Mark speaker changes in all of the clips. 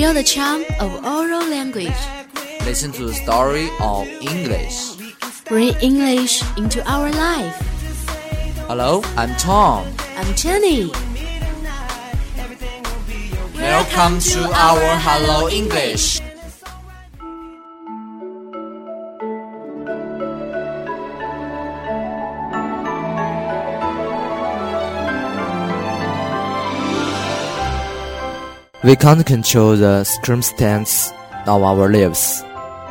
Speaker 1: Feel the charm of oral language.
Speaker 2: Listen to the story of English.
Speaker 1: Bring English into our life.
Speaker 2: Hello, I'm Tom.
Speaker 1: I'm Jenny.
Speaker 2: Welcome to our Hello English. We can't control the circumstance of our lives,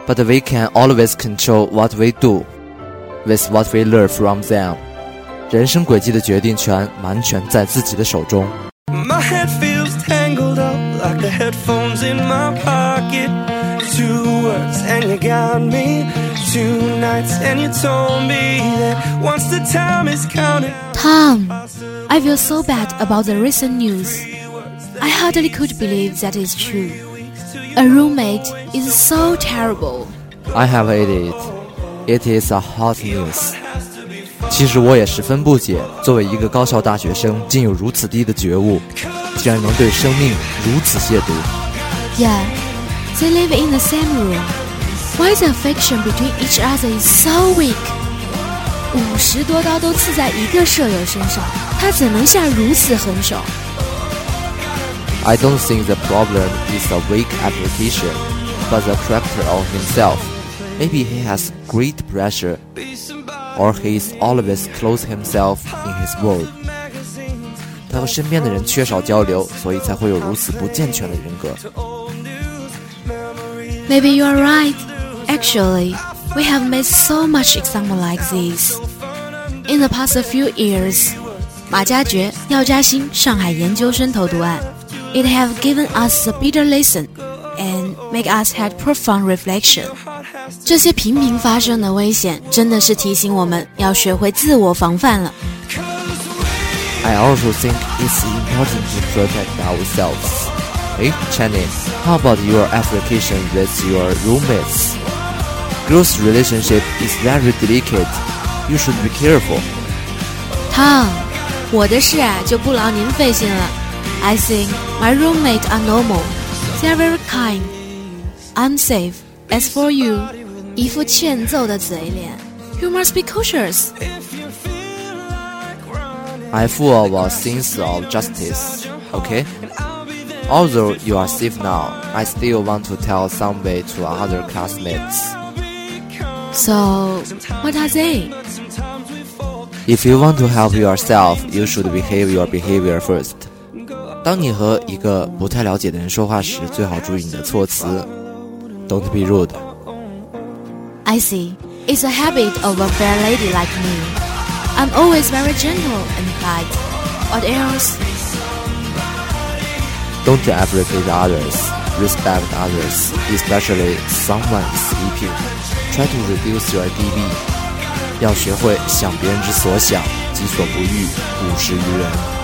Speaker 2: but we can always control what we do with what we learn from them. 人生轨迹的决定权完全在自己的手中。
Speaker 3: My head feels tangled up like the headphones in my pocket. Two words and you got me. Two nights and you told me that once the time is counted.
Speaker 1: Tom, I feel so bad about the recent news. I hardly could believe that is true. A roommate is so terrible.
Speaker 2: I have heard it. It is a hot news. 其实我也十分不解，作为一个高校大学生，竟有如此低的觉悟，竟然能对生命如此亵渎。
Speaker 1: Yeah, they live in the same room. Why the affection between each other is so weak? 五十多刀都刺在一个舍友身上，他怎能下如此狠手？
Speaker 2: I don't think the problem is a weak application, but the character of himself. Maybe he has great pressure, or he is always close himself in his world. 他和身边的人缺少交流，所以才会有如此不健全的人格。
Speaker 1: Maybe you are right. Actually, we have made so much example like this. In the past few years, 马加爵、廖嘉欣上海研究生投毒案 ，it have given us a bitter lesson and make us had profound reflection. 这些频频发生的危险，真的是提醒我们要学会自我防范了。
Speaker 2: I also think it's important to protect ourselves. Hey, Channing, how about your application with your roommates? Girls' relationship is very delicate. You should be careful.
Speaker 1: Tom，我的事啊就不劳您费心了。 I think my roommate are normal. They are very kind. I'm safe. As for you，一副欠揍的嘴脸。You must be cautious.
Speaker 2: I full of a sense of justice. Okay? Although you are safe now, I still want to tell some way to other classmates.
Speaker 1: So, what are they?
Speaker 2: If you want to help yourself, you should behave your behavior first. 当你和一个不太了解的人说话时，最好注意你的措辞。Don't be rude.
Speaker 1: I see. It's a habit of a fair lady like me. I'm always very gentle and polite. What else?
Speaker 2: Don't abrogate others. Respect others, especially someone is sleeping. Try to reduce your DB. 要学会想别人之所想，己所不欲，勿施于人。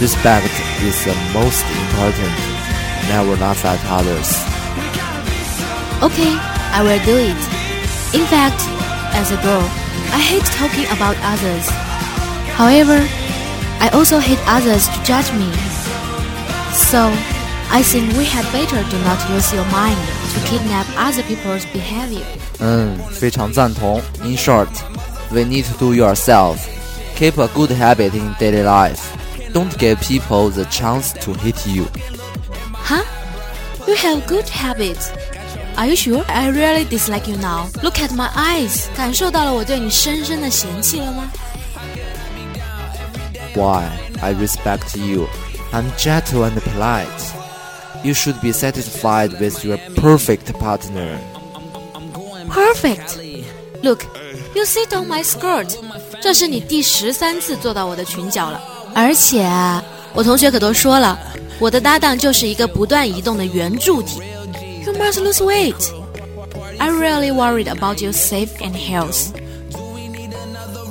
Speaker 2: Respect is the most important. Never laugh at others.
Speaker 1: Okay, I will do it. In fact, as a girl, I hate talking about others. However, I also hate others to judge me. So, I think we had better do not use your mind to kidnap other people's behavior.
Speaker 2: 嗯，非常赞同。In short, we need to do yourself. Keep a good habit in daily life. Don't give people the chance to hate you.
Speaker 1: Huh? You have good habits. Are you sure? I really dislike you now. Look at my eyes. 感受到了我对你深深的嫌弃了吗？
Speaker 2: Why? I respect you. I'm gentle and polite. You should be satisfied with your perfect partner.
Speaker 1: Perfect. Look, you sit on my skirt. 这是你第十三次坐到我的裙角了， 而且啊，我同学可都说了，我的搭档就是一个不断移动的圆柱体。You must lose weight. I'm really worried about your safe and health.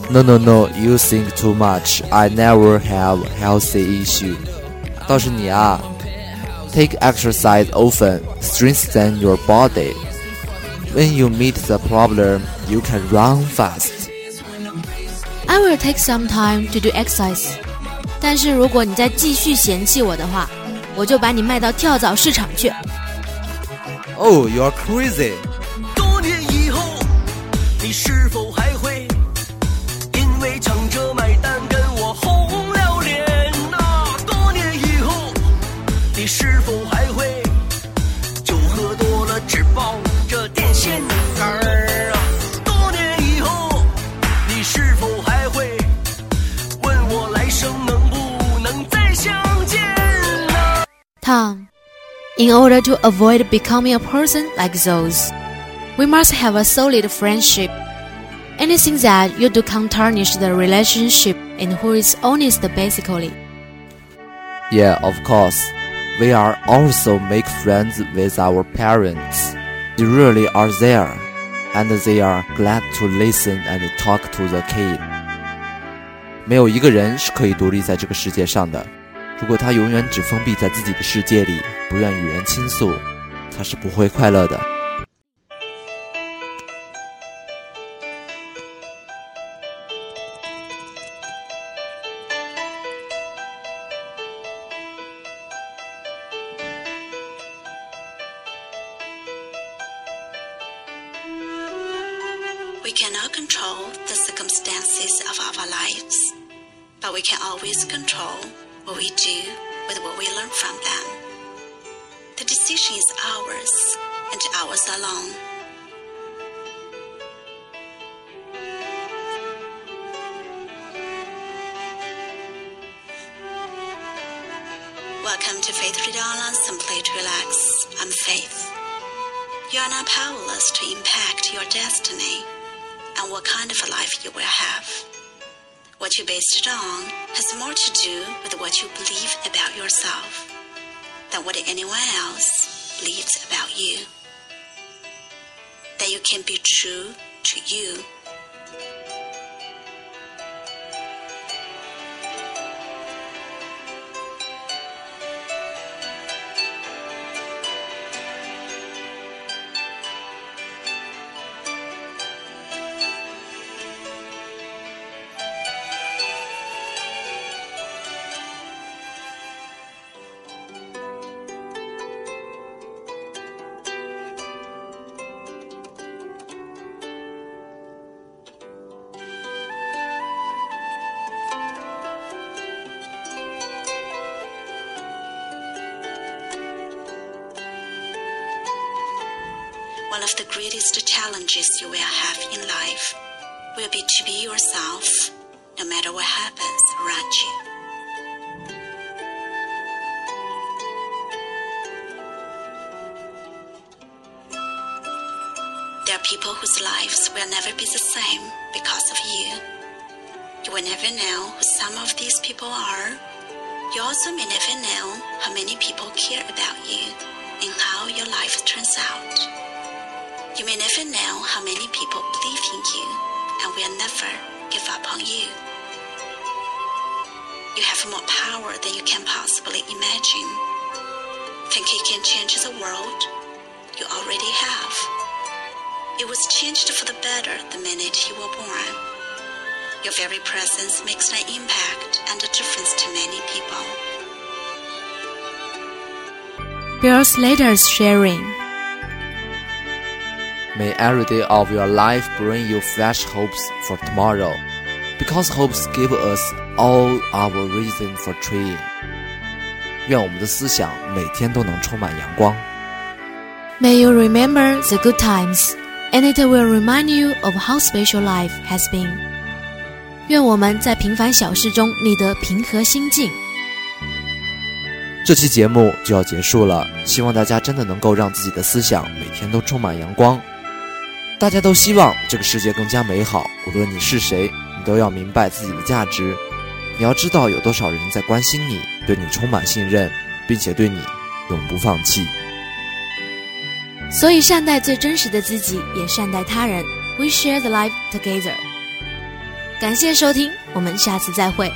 Speaker 2: No, no, no. You think too much. I never have healthy issue. 倒是你啊，take exercise often, strengthen your body. When you meet the problem, you can run fast.
Speaker 1: I will take some time to do exercise. 但是如果你再继续嫌弃我的话，我我就把你卖到跳蚤市场去。
Speaker 2: Oh, you're crazy.
Speaker 3: 多年以后，你是否 呢、
Speaker 1: Tom, in order to avoid becoming a person like those, we must have a solid friendship. Anything that you do can tarnish the relationship and who is honest basically.
Speaker 2: Yeah, of course. We are also make friends with our parents. They really are there, and they are glad to listen and talk to the kid. 没有一个人是可以独立在这个世界上的。 如果他永远只封闭在自己的世界里，不愿与人倾诉，他是不会快乐的。
Speaker 4: We cannot control the circumstances of our lives, but we can always control what we do with what we learn from them. The decision is ours and ours alone. Welcome to Faith Read Online Simply to Relax. I'm Faith. You are not powerless to impact your destiny and what kind of a life you will have. What you base it on has more to do with what you believe about yourself than what anyone else believes about you. That you can be true to you. One of the greatest challenges you will have in life will be to be yourself no matter what happens around you. There are people whose lives will never be the same because of you. You will never know who some of these people are. You also may never know how many people care about you and how your life turns out. You may never know how many people believe in you and will never give up on you. You have more power than you can possibly imagine. Think you can change the world? You already have. It was changed for the better the minute you were born. Your very presence makes an impact and a difference to many people.
Speaker 1: Girls Letters Sharing.
Speaker 2: May every day of your life bring you fresh hopes for tomorrow, because hopes give us all our reason for trying. 愿我们的思想每天都能充满阳光。
Speaker 1: May you remember the good times, and it will remind you of how special life has been. 愿我们在平凡小事中觅得平和心境。
Speaker 2: 这期节目就要结束了，希望大家真的能够让自己的思想每天都充满阳光。大家都希望这个世界更加美好，无论你是谁，你都要明白自己的价值。你要知道有多少人在关心你，对你充满信任，并且对你永不放弃。
Speaker 1: 所以，善待最真实的自己，也善待他人。We share the life together。感谢收听，我们下次再会。